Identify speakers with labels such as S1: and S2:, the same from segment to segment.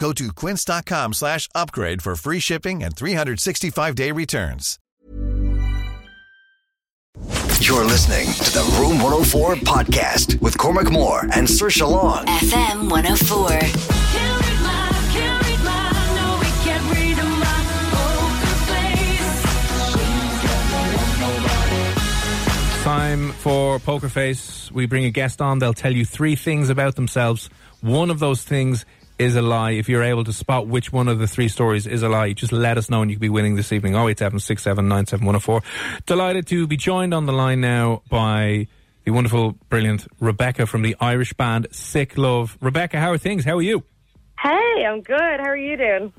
S1: Go to quince.com slash upgrade for free shipping and 365-day returns.
S2: You're listening to the Room 104 podcast with Cormac Moore and Saoirse Long.
S3: FM 104.
S4: Time for Poker Face. We bring a guest on. They'll tell you three things about themselves. One of those things is a lie. If you're able to spot which one of the three stories is a lie, just let us know and you could be winning this evening. 087 Delighted to be joined on the line now by the wonderful, brilliant Rebecca from the Irish band Sick Love. Rebecca, how are things? How are you?
S5: Hey, I'm good. How are you doing?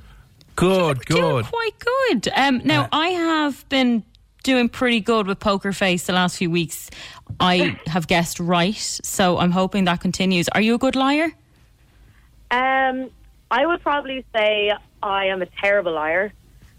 S4: Good,
S6: Doing
S4: good.
S6: quite good. Um, now,
S4: Uh,
S6: I have been doing pretty good with Poker Face the last few weeks. I have guessed right, so I'm hoping that continues. Are you a good liar?
S5: Um, I would probably say I am a terrible liar.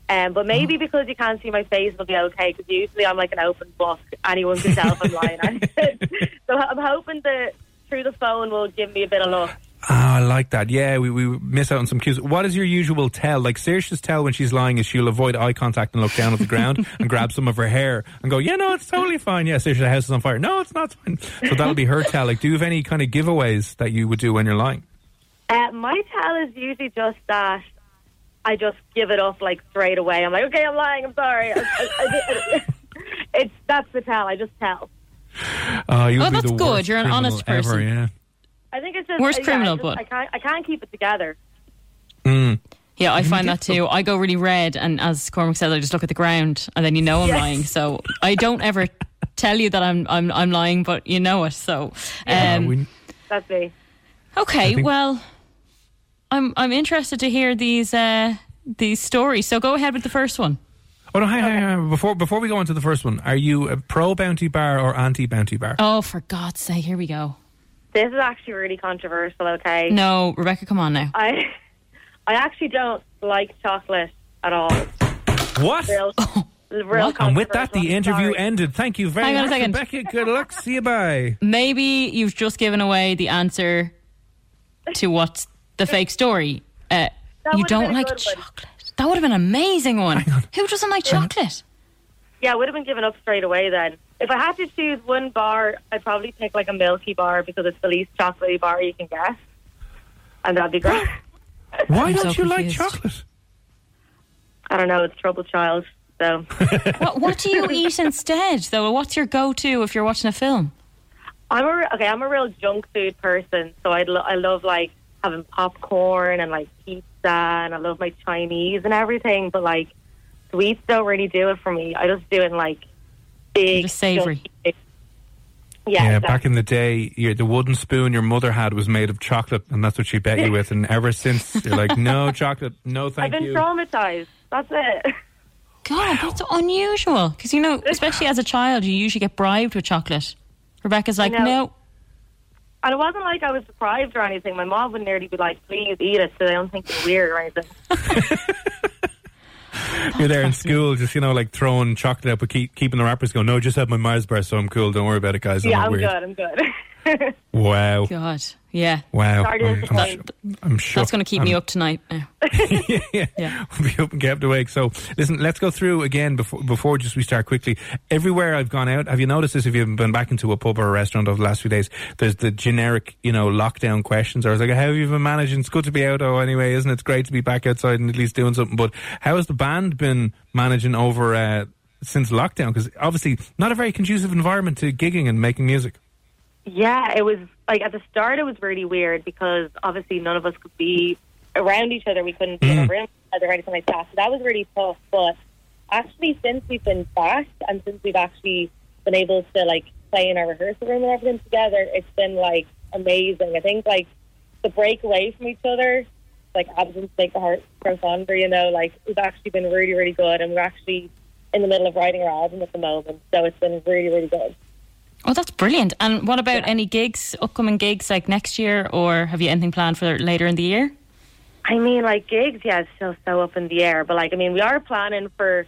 S5: Um, but maybe because you can't see my face, it'll be okay. Because usually I'm like an open book; anyone can tell if I'm lying. so I'm hoping that through the phone will give me a bit of luck.
S4: Ah, I like that. Yeah, we, we miss out on some cues. What is your usual tell? Like Saoirse's tell when she's lying is she'll avoid eye contact and look down at the ground and grab some of her hair and go, yeah, no, it's totally fine. Yeah, Saoirse, the house is on fire. No, it's not fine. So that'll be her tell. Like, do you have any kind of giveaways that you would do when you're lying?
S5: Uh, my tell is usually just that I just give it up like straight away. I'm like, okay, I'm lying. I'm sorry. I, I, I, it's that's the tell. I just tell.
S4: Uh, you
S6: Oh,
S4: be
S6: that's
S4: the
S6: good.
S4: worst
S6: You're an
S4: criminal
S6: honest
S4: ever,
S6: person.
S4: yeah.
S5: I think it's just
S6: Worst
S5: yeah, I
S6: criminal,
S5: just-
S6: but-
S5: I can't. I can't keep it together.
S4: Mm.
S6: Yeah, I find that too. I go really red, and as Cormac said, I just look at the ground, and then you know I'm
S5: Yes.
S6: lying. So I don't ever tell you that I'm I'm I'm lying, but you know it. So, um,
S4: we,
S5: That's me.
S6: okay.
S4: think-
S6: Well, I'm I'm interested to hear these uh, these stories. So go ahead with the first one.
S4: oh no, hi, hi, hi. Before before we go on to the first one, are you a pro bounty bar or anti bounty bar?
S6: Oh, for God's sake! Here we go.
S5: This is actually really controversial. Okay.
S6: No, Rebecca, come on now.
S5: I I actually don't like chocolate at all.
S4: What?
S5: Real, real
S6: What?
S4: And with that, the interview
S5: Sorry.
S4: ended. Thank you very
S6: Hang on a
S4: much,
S6: second.
S4: Rebecca. Good luck. See you. Bye.
S6: Maybe you've just given away the answer to what's the fake story. Uh, you don't like
S5: good one.
S6: chocolate. That would have been an amazing one. Who doesn't like chocolate?
S5: Yeah, I would have been given up straight away then. If I had to choose one bar, I'd probably pick like a milky bar because it's the least chocolatey bar you can get, and that'd be great.
S4: Why
S6: I'm
S4: don't
S6: so
S4: you like
S6: confused.
S4: chocolate?
S5: I don't know. It's troubled child. So
S6: what, what do you eat instead, though? What's your go-to if you're watching a film?
S5: I'm a okay. I'm a real junk food person. So I lo- I love like having popcorn and like pizza, and I love my Chinese and everything. But like sweets don't really do it for me. I just do it in like big
S6: Just savoury.
S5: chunky- Yeah,
S4: Yeah,
S5: exactly.
S4: back in the day, your, the wooden spoon your mother had was made of chocolate, and that's what she bet you with. And ever since, you're like, no chocolate, no thank you.
S5: I've been
S4: you.
S5: traumatized. That's it.
S6: God, that's unusual. Because, you know, especially as a child, you usually get bribed with chocolate. Rebecca's like, no.
S5: And it wasn't like I was deprived or anything. My mom would nearly be like, please eat it so they don't think you're weird or anything.
S4: You're there in school, just you know, like throwing chocolate out, but keep, keeping the wrappers going. No, just have my Mars bar, so I'm cool. Don't worry about it, guys. I'm
S5: yeah, I'm
S4: weird.
S5: good. I'm good.
S4: Wow,
S6: God. Yeah.
S4: wow.
S5: Sorry to
S4: I'm, I'm,
S5: disappoint.
S4: I'm sure
S6: That's going to keep me up tonight. now.
S4: yeah,
S6: Yeah.
S4: we'll be up and kept awake. So, listen, let's go through again before before just we start quickly. Everywhere I've gone out, have you noticed this? If you've been back into a pub or a restaurant over the last few days, there's the generic, you know, lockdown questions. Or I was like, how have you been managing? It's good to be out. Oh, anyway, isn't it? It's great to be back outside and at least doing something. But how has the band been managing over uh, since lockdown? Because obviously, not a very conducive environment to gigging and making music.
S5: Yeah, it was like at the start it was really weird because obviously none of us could be around each other. We couldn't be in a mm. room together or anything like that. So that was really tough. But actually, since we've been back and since we've actually been able to like play in our rehearsal room and everything together, it's been like amazing. I think like the break away from each other, like absence make the heart grow fonder. You know, like it's actually been really, really good, and we're actually in the middle of writing our album at the moment, so it's been really, really good.
S6: Oh, that's brilliant. And what about any gigs, upcoming gigs like next year, or have you anything planned for later in the year?
S5: I mean, like gigs, yeah, it's still so up in the air. But like, I mean, we are planning for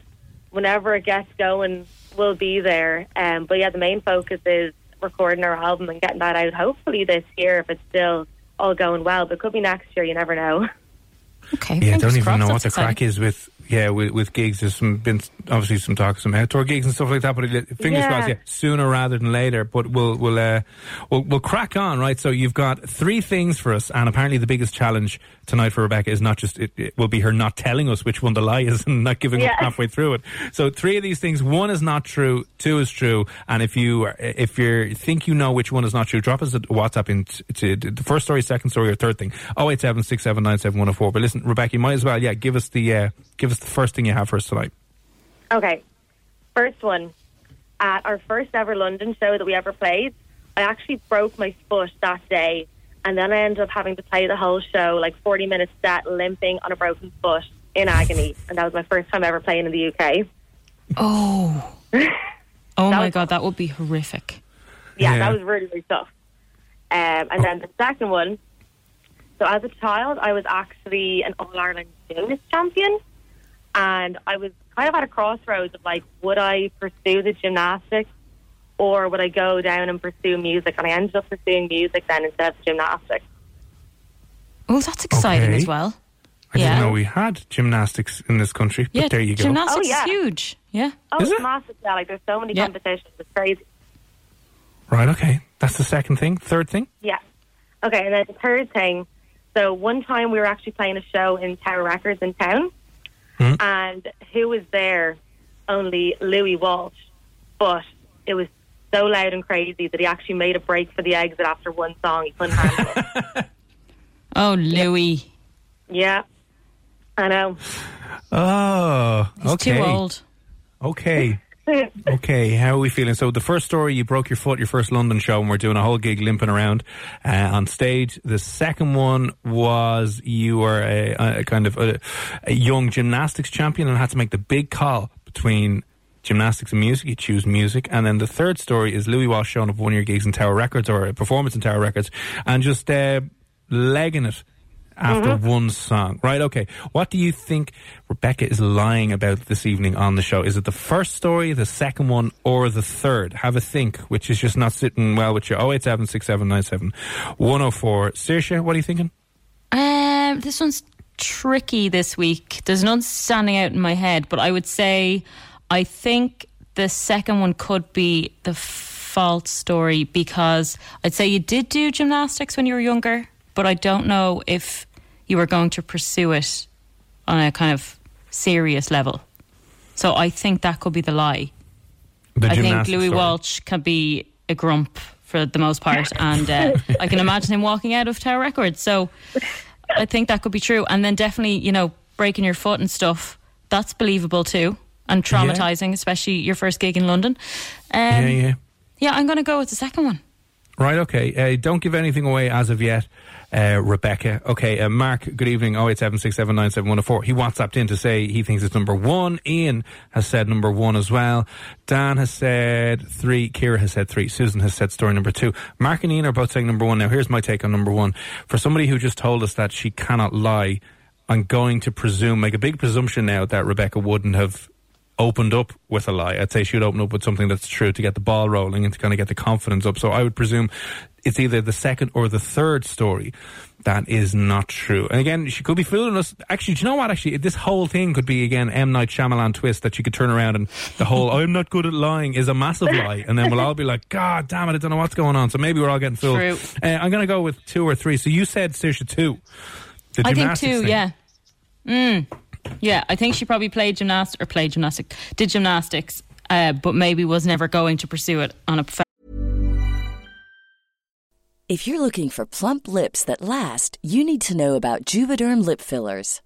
S5: whenever it gets going, we'll be there. Um, but yeah, the main focus is recording our album and getting that out. Hopefully this year, if it's still all going well. But it could be next year. You never know.
S6: Okay.
S4: Yeah, I don't even
S6: crossed,
S4: know what
S6: that's
S4: the crack is with yeah with, with gigs. There's some been obviously some talk some outdoor gigs and stuff like that. But fingers
S5: Yeah.
S4: crossed, yeah, sooner rather than later. But we'll we'll uh, we'll we'll crack on, right? So you've got three things for us, and apparently the biggest challenge tonight for Rebecca is not just it, it will be her not telling us which one the lie is and not giving up halfway through it. So three of these things: one is not true, two is true, and if you if you think you know which one is not true, drop us a WhatsApp in t- the first story, second story, or third thing. Oh eight seven six seven nine seven one zero four. But listen, Rebecca, you might as well, yeah, give us the uh, give us the first thing you have for us tonight.
S5: Okay, first one. At our first ever London show that we ever played, I actually broke my foot that day, and then I ended up having to play the whole show, like 40 minutes set, limping on a broken foot in agony. And that was my first time ever playing in the UK.
S6: Oh. Oh my
S5: was-
S6: god, that would be horrific.
S5: Yeah,
S4: Yeah.
S5: that was really, really tough. Um, and then the second one, so as a child, I was actually an All Ireland gymnast champion. And I was kind of at a crossroads of like, would I pursue the gymnastics or would I go down and pursue music? And I ended up pursuing music then instead of gymnastics.
S6: Oh, that's exciting
S4: Okay.
S6: as well.
S4: I
S6: Yeah.
S4: didn't know we had gymnastics in this country, but
S6: Yeah,
S4: there you go.
S6: gymnastics
S5: Oh, yeah.
S6: is huge. Yeah.
S5: Oh,
S4: Is
S5: it's
S4: it?
S5: massive. Yeah, like there's so many
S6: Yeah.
S5: competitions. It's crazy.
S4: Right, okay. That's the second thing. Third thing?
S5: Yeah. Okay, and then the third thing. So one time we were actually playing a show in Tower Records in town,
S4: Hmm.
S5: and who was there? Only Louis Walsh, but it was so loud and crazy that he actually made a break for the exit after one song. He couldn't handle it.
S6: Oh, Louis.
S5: Yeah, I know.
S4: Oh,
S6: He's
S4: okay.
S6: too old.
S4: Okay. Okay, how are we feeling? So the first story, you broke your foot, your first London show, and we're doing a whole gig limping around uh, on stage. The second one was you were a, a kind of a, a young gymnastics champion and had to make the big call between gymnastics and music. You choose music. And then the third story is Louis Walsh showing up one of your gigs in Tower Records or a performance in Tower Records and just uh, legging it after one song. Right, okay. What do you think Rebecca is lying about this evening on the show? Is it the first story, the second one, or the third? Have a think, which is just not sitting well with you. 087 104. Saoirse, what are you thinking?
S6: Um, this one's tricky this week. There's none standing out in my head, but I would say I think the second one could be the false story because I'd say you did do gymnastics when you were younger, but I don't know if you were going to pursue it on a kind of serious level. So I think that could be the lie.
S4: The
S6: I think Louis
S4: story.
S6: Walsh can be a grump for the most part, and uh, I can imagine him walking out of Tower Records. So I think that could be true. And then definitely, you know, breaking your foot and stuff, that's believable too, and traumatizing, especially your first gig in London. Um,
S4: Yeah, yeah.
S6: yeah, I'm going to go with the second one.
S4: Right, okay. Uh, don't give anything away as of yet, uh, Rebecca. Okay, uh, Mark, good evening. 08767971004. He WhatsApped in to say he thinks it's number one. Ian has said number one as well. Dan has said three. Kira has said three. Susan has said story number two. Mark and Ian are both saying number one. Now, here's my take on number one. For somebody who just told us that she cannot lie, I'm going to presume, make a big presumption now that Rebecca wouldn't have opened up with a lie. I'd say she would open up with something that's true to get the ball rolling and to kind of get the confidence up. So I would presume it's either the second or the third story that is not true. And again, she could be fooling us. Actually, do you know what? Actually, this whole thing could be again M Night Shyamalan twist that she could turn around and the whole "I'm not good at lying" is a massive lie, and then we'll all be like, "God damn it, I don't know what's going on." So maybe we're all getting fooled. Uh, I'm going to go with two or three. So you said Saoirse two. The
S6: I think two,
S4: thing.
S6: yeah. Mm. Yeah, I think she probably played gymnastics or played gymnastic, did gymnastics, uh, but maybe was never going to pursue it on a
S7: If you're looking for plump lips that last, you need to know about Juvederm lip fillers.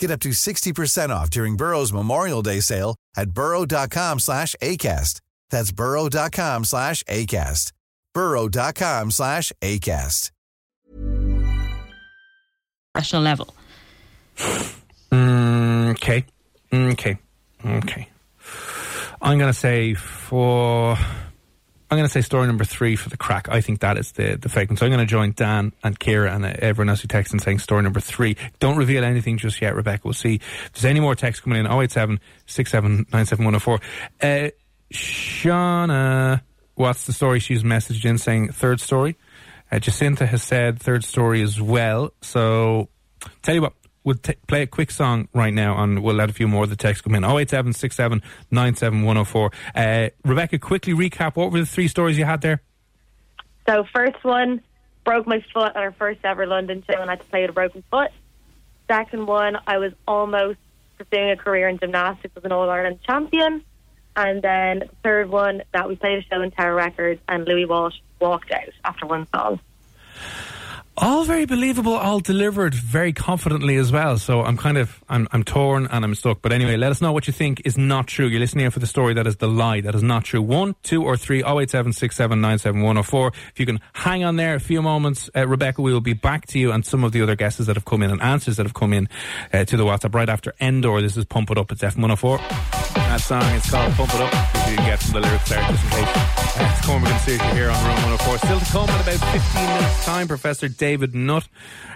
S1: Get up to 60% off during Burrow's Memorial Day sale at burrow.com slash ACAST. That's burrow.com slash ACAST. burrow.com slash ACAST.
S6: professional level.
S4: Mm, okay. Okay. Okay. I'm going to say for. I'm going to say story number three for the crack. I think that is the, the fake one. So I'm going to join Dan and Kira and uh, everyone else who texts and saying story number three. Don't reveal anything just yet, Rebecca. We'll see if there's any more texts coming in. 087 6797104. Uh, Shauna, what's the story she's messaged in saying third story? Uh, Jacinta has said third story as well. So tell you what, we'll t- play a quick song right now and we'll let a few more of the texts come in. 087 Uh, Rebecca, quickly recap what were the three stories you had there?
S5: So first one, broke my foot at our first ever London show and I had to play with a broken foot. Second one, I was almost pursuing a career in gymnastics as an All Ireland champion. And then the third one, that we played a show in Tower Records and Louis Walsh walked out after one song.
S4: All very believable, all delivered very confidently as well. So I'm kind of, I'm, I'm torn and I'm stuck. But anyway, let us know what you think is not true. You're listening in for the story that is the lie, that is not true. One, two, or three, 087 If you can hang on there a few moments, uh, Rebecca, we will be back to you and some of the other guesses that have come in and answers that have come in uh, to the WhatsApp right after Endor. This is Pump It Up. It's F104. That song is called Pump It Up. If you didn't get from the lyrics there, just in case. It's Cormac and here on Room 104. Still to come in about 15 minutes' time, Professor David Nutt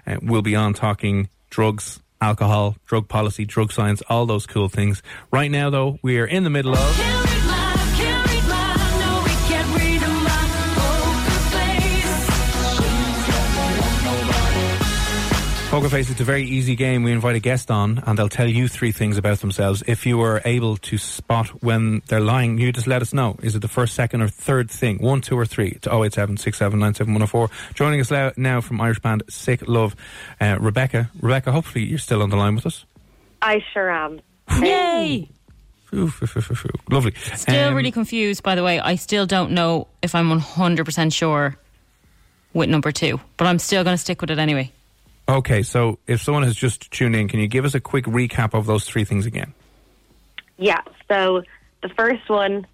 S4: uh, will be on talking drugs, alcohol, drug policy, drug science, all those cool things. Right now, though, we are in the middle of. Poker Face, it's a very easy game. We invite a guest on and they'll tell you three things about themselves. If you were able to spot when they're lying, you just let us know. Is it the first, second, or third thing? One, two, or three? To 087 Joining us now- now from Irish band Sick Love, uh, Rebecca. Rebecca, hopefully you're still on the line with us.
S5: I sure am.
S6: Yay!
S4: Oof, oof, oof, oof, oof. Lovely.
S6: Still
S4: Um,
S6: really confused, by the way. I still don't know if I'm 100% sure with number two, but I'm still going to stick with it anyway.
S4: Okay, so if someone has just tuned in, can you give us a quick recap of those three things again?
S5: Yeah, so the first one,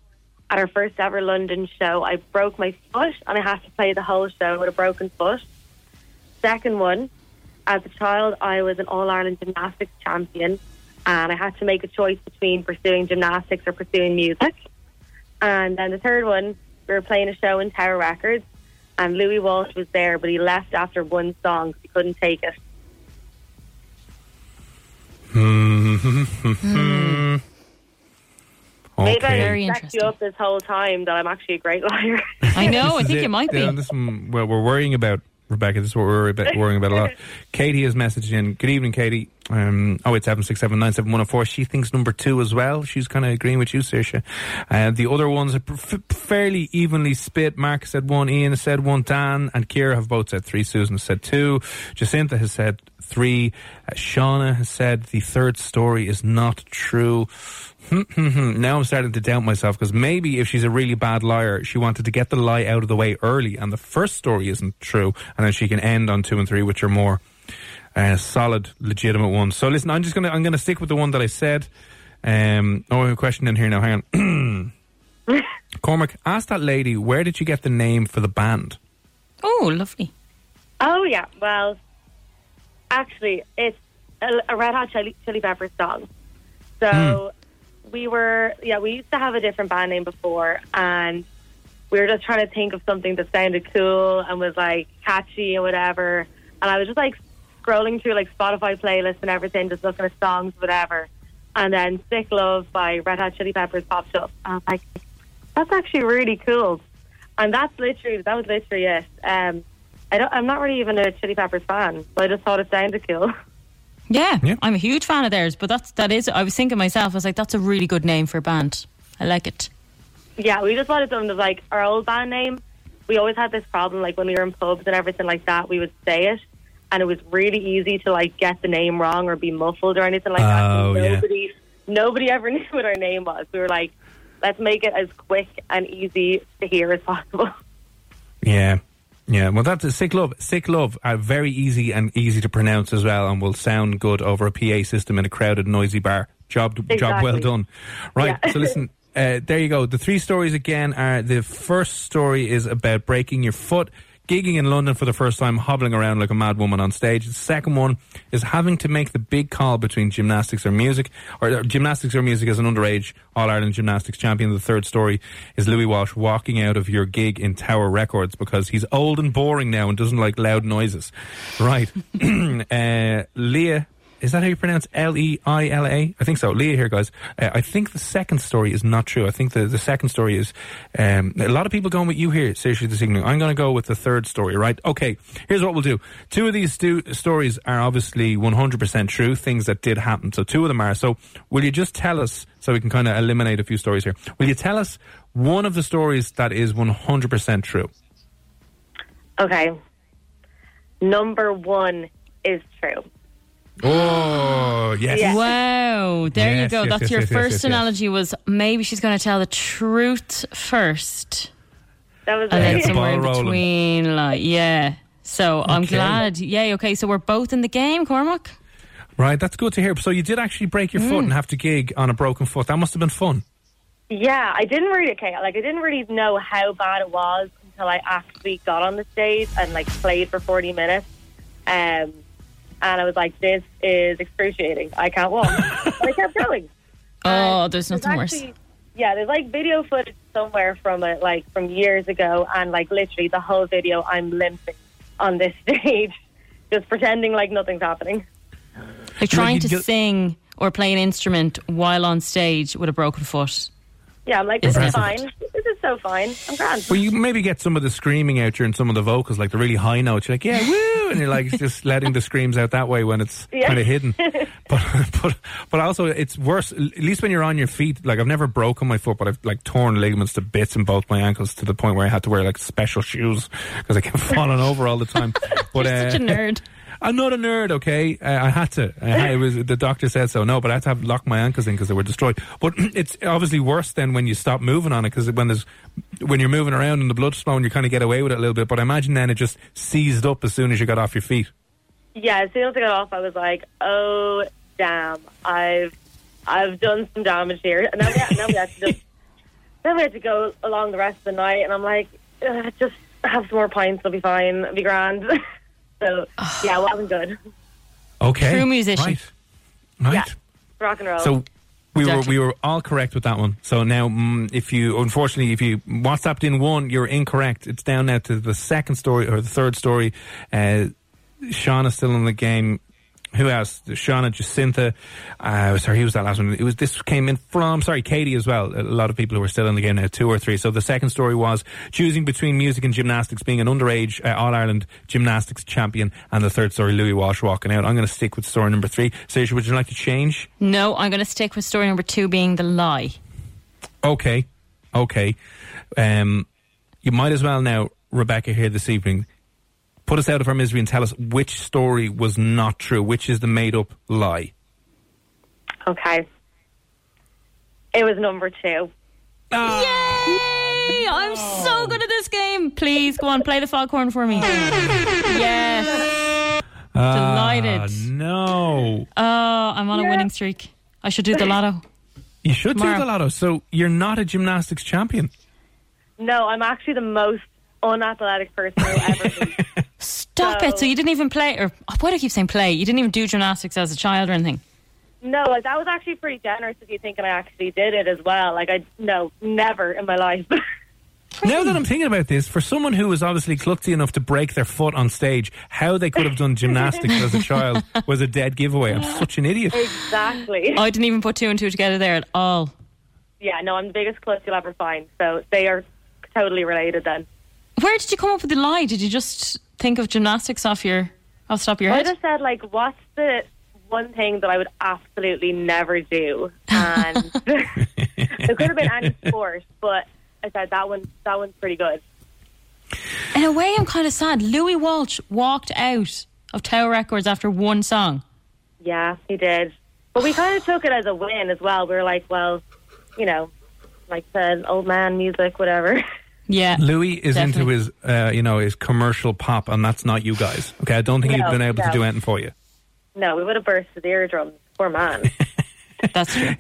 S5: at our first ever London show, I broke my foot and I had to play the whole show with a broken foot. Second one, as a child, I was an All Ireland gymnastics champion and I had to make a choice between pursuing gymnastics or pursuing music. And then the third one, we were playing a show in Tower Records and Louis Walsh was there, but he left after one song 'cause he couldn't take it.
S4: Hmm.
S5: Maybe I
S6: Very
S5: set you up this whole time that I'm actually a great liar.
S6: I know. I think
S4: it.
S6: it might be.
S4: Yeah, this is what we're worrying about, Rebecca. This is what we're worrying about a lot. Katie has messaged in. Good evening, Katie. Um, oh, it's seven six seven nine seven one zero four. She thinks number two as well. She's kind of agreeing with you, Saoirse. Uh, the other ones are f- fairly evenly split. Mark said one, Ian said one, Dan and Kira have both said three. Susan said two. Jacinta has said three. Uh, Shauna has said the third story is not true. now I'm starting to doubt myself because maybe if she's a really bad liar, she wanted to get the lie out of the way early, and the first story isn't true, and then she can end on two and three, which are more uh, solid, legitimate ones. So listen, I'm just gonna I'm gonna stick with the one that I said. Um, oh, I have a question in here now. Hang on, Cormac, ask that lady where did you get the name for the band?
S6: Oh, lovely.
S5: Oh yeah, well, actually, it's a, a Red Hot Chili, Chili Peppers song. So we were, yeah, we used to have a different band name before, and we were just trying to think of something that sounded cool and was like catchy and whatever. And I was just like scrolling through like Spotify playlists and everything, just looking at songs, whatever. And then "Sick Love" by Red Hot Chili Peppers popped up. I was like, that's actually really cool. And that's literally that was literally it. Um, I don't. I'm not really even a Chili Peppers fan, but I just thought it sounded cool.
S6: Yeah, I'm a huge fan of theirs. But that's that is. I was thinking myself. I was like, that's a really good name for a band. I like it.
S5: Yeah, we just wanted something of like our old band name. We always had this problem, like when we were in pubs and everything like that, we would say it, and it was really easy to like get the name wrong or be muffled or anything like that.
S4: Oh,
S5: So
S4: yeah.
S5: nobody, nobody ever knew what our name was. We were like, let's make it as quick and easy to hear as possible.
S4: Yeah. Yeah, well, that's a sick love. Sick love, uh, very easy and easy to pronounce as well, and will sound good over a PA system in a crowded, noisy bar. Job, job well done. Right.
S5: Yeah.
S4: So listen, uh, there you go. The three stories again are the first story is about breaking your foot, gigging in London for the first time, hobbling around like a mad woman on stage. The second one is having to make the big call between gymnastics or music, or uh, gymnastics or music as an underage All Ireland gymnastics champion. The third story is Louis Walsh walking out of your gig in Tower Records because he's old and boring now and doesn't like loud noises. Right. uh, Leah. Is that how you pronounce L E I L A? I think so. Leah here, guys. Uh, I think the second story is not true. I think the, the second story is um, a lot of people going with you here, Saoirse, this evening. I'm going to go with the third story, right? Okay, here's what we'll do. Two of these stu- stories are obviously 100% true, things that did happen. So two of them are. So will you just tell us, so we can kind of eliminate a few stories here, will you tell us one of the stories that is 100% true?
S5: Okay. Number one is true.
S4: Oh, yes.
S5: Yeah.
S6: Wow, there you go.
S4: yes,
S6: That's
S4: yes,
S6: your
S4: yes, yes,
S6: first
S4: yes, yes.
S6: analogy. Was maybe she's going to tell the truth first,
S5: That was
S6: and then
S4: get the
S6: somewhere in
S4: ball rolling.
S6: between, like yeah. So I'm
S4: Okay.
S6: glad. Yay. Okay, so we're both in the game, Cormac.
S4: Right, that's good to hear. So you did actually break your foot and have to gig on a broken foot. That must have been fun.
S5: Yeah, I didn't really okay. Like I didn't really know how bad it was until I actually got on the stage and like played for forty minutes. Um, and I was like, "This is excruciating. I can't walk." but I kept going.
S6: Oh, there's
S5: There's
S6: nothing worse.
S5: actually- Yeah, there's like video footage somewhere from it, like from years ago, and like literally the whole video, I'm limping on this stage, just pretending like nothing's happening.
S6: Like trying to
S4: go-
S6: sing or play an instrument while on stage with a broken foot.
S5: Yeah, I'm like, this is
S4: Impressive.
S5: fine. This is so fine. I'm grand.
S4: Well, you maybe get some of the screaming out during some of the vocals, like the really high notes. You're like, yeah, woo, and you're like just letting the screams out that way when it's
S5: Yeah.
S4: kind of hidden. But but but also it's worse. At least when you're on your feet. Like I've never broken my foot, but I've like torn ligaments to bits in both my ankles to the point where I had to wear like special shoes because I kept falling over all the time. But
S6: You're such a
S4: uh,
S6: nerd.
S4: I'm not a nerd, okay? Uh, I had to. I had, it was the doctor said so. No, but I had to have lock my ankles in because they were destroyed. But it's obviously worse than when you stop moving on it because when there's when you're moving around and the blood's flowing, you kind of get away with it a little bit. But I imagine then it just seized up as soon as you got off your feet.
S5: Yeah, as soon as I got off, I was like, "Oh, damn! I've I've done some damage here." And then we had, then we had to just then we had to go along the rest of the night, and I'm like, "Just have some more pints, it'll be fine, it'll be grand." so yeah, it wasn't good.
S4: Okay,
S6: True musician.
S4: right? Right.
S5: Yeah, rock and roll.
S4: So We were we were all correct with that one. So now, mm, if you unfortunately if you WhatsApped in one, you're incorrect. It's down now to the second story or the third story. Uh, Shauna's still in the game. Who else? Shauna, Jacinta. Uh, sorry, who was that last one? It was this came in from sorry, Katie as well. A lot of people who are still in the game now, two or three. So the second story was choosing between music and gymnastics, being an underage uh, All Ireland gymnastics champion, and the third story, Louis Walsh walking out. I'm going to stick with story number three. Saoirse, would you like to change?
S6: No, I'm going to stick with story number two being the lie.
S4: Okay, okay. Um, you might as well now, Rebecca, here this evening, put us out of our misery and tell us which story was not true, which is the made up lie.
S5: Okay. It was number two.
S6: Yay! I'm so good at this game. Please go on, play the foghorn for me. Yes. Delighted.
S4: Ah, no.
S6: Oh, I'm on a winning streak. I should do the lotto.
S4: You should do the lotto. So you're not a gymnastics champion.
S5: No, I'm actually the most unathletic person you'll ever meet.
S6: Stop it. So
S5: So-
S6: you didn't even play, or why do I keep saying play? You didn't even do gymnastics as a child or anything.
S5: No, like that was actually pretty generous of you thinking I actually did it as well. Like I no, never in my life.
S4: Now that I'm thinking about this, for someone who was obviously clumsy enough to break their foot on stage, how they could have done gymnastics as a child was a dead giveaway. I'm such an idiot.
S5: exactly.
S6: I didn't even put two and two together there at all.
S5: Yeah, no, I'm the biggest klutz you'll ever find. So they are totally related then.
S6: Where did you come up with the lie? Did you just think of gymnastics off your off the top of your
S5: I
S6: head?
S5: just said like, what's the one thing that I would absolutely never do? And it could have been any sport, but I said that one. That one's pretty good.
S6: In a way, I'm kind of sad. Louis Walsh walked out of Tower Records after one song.
S5: Yeah, he did. But we kind of took it as a win as well. We were like, well, you know, like the old man music, whatever.
S6: Yeah.
S4: Louis is into his, uh, you know, his commercial pop, and that's not you guys. Okay, I don't think he'd been able to do anything for you.
S5: no, we would have burst his eardrums. Poor man.
S6: That's true.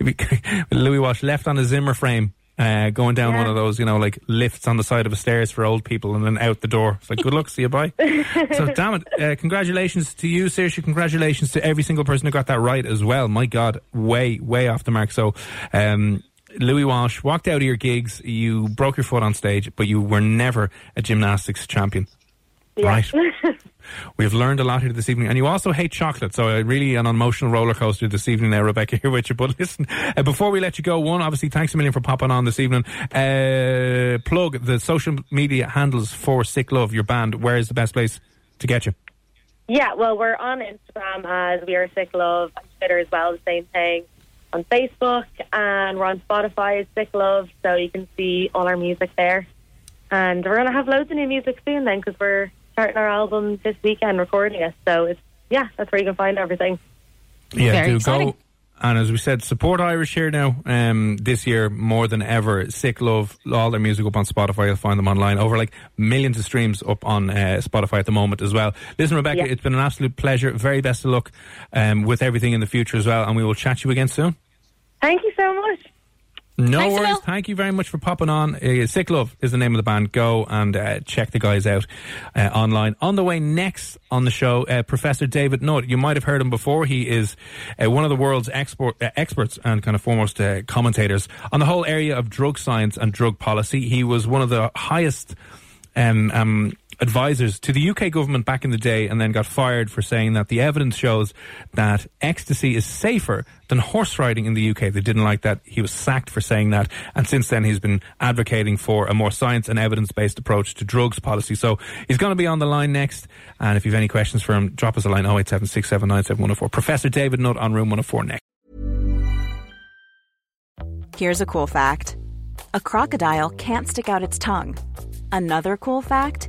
S4: Louis Walsh left on a Zimmer frame, uh, going down
S5: Yeah.
S4: one of those, you know, like lifts on the side of a stairs for old people, and then out the door. It's like, good luck, see you, bye. so, damn it! Uh, congratulations to you, Saoirse. Congratulations to every single person who got that right as well. My God, way, way off the mark. So, um, Louis Walsh walked out of your gigs. You broke your foot on stage, but you were never a gymnastics champion.
S5: Yeah.
S4: Right. We've learned a lot here this evening, and you also hate chocolate. So, uh, really, an emotional roller coaster this evening, there, Rebecca, here with you. But listen, uh, before we let you go, one, obviously, thanks a million for popping on this evening. Uh, plug the social media handles for Sick Love, your band. Where is the best place to get you?
S5: Yeah, well, we're on Instagram as We Are Sick Love, Twitter as well, the same thing. On Facebook, and we're on Spotify as Sick Love, so you can see all our music there. And we're going to have loads of new music soon then, because we're starting our album this weekend, recording it. So it's yeah, that's where you can find everything.
S4: Yeah,
S6: Very
S4: do
S6: exciting.
S4: go. And as we said, support Irish here now. Um, this year more than ever. Sick love all their music up on Spotify. You'll find them online. Over like millions of streams up on uh, Spotify at the moment as well. Listen, Rebecca,
S5: Yeah.
S4: it's been an absolute pleasure. Very best of luck um, with everything in the future as well. And we will chat to you again soon.
S5: Thank you so much.
S4: No
S6: Thanks,
S4: worries.
S6: Emil.
S4: Thank you very much for popping on. Uh, Sick Love is the name of the band. Go and uh, check the guys out uh, online. On the way next on the show, uh, Professor David Nutt. You might have heard him before. He is uh, one of the world's export, uh, experts and kind of foremost uh, commentators on the whole area of drug science and drug policy. He was one of the highest um, um, advisors to the UK government back in the day and then got fired for saying that the evidence shows that ecstasy is safer than horse riding in the UK. They didn't like that. He was sacked for saying that. And since then, he's been advocating for a more science and evidence based approach to drugs policy. So he's going to be on the line next. And if you have any questions for him, drop us a line 0876797104. Professor David Nutt on room 104 next.
S8: Here's a cool fact a crocodile can't stick out its tongue. Another cool fact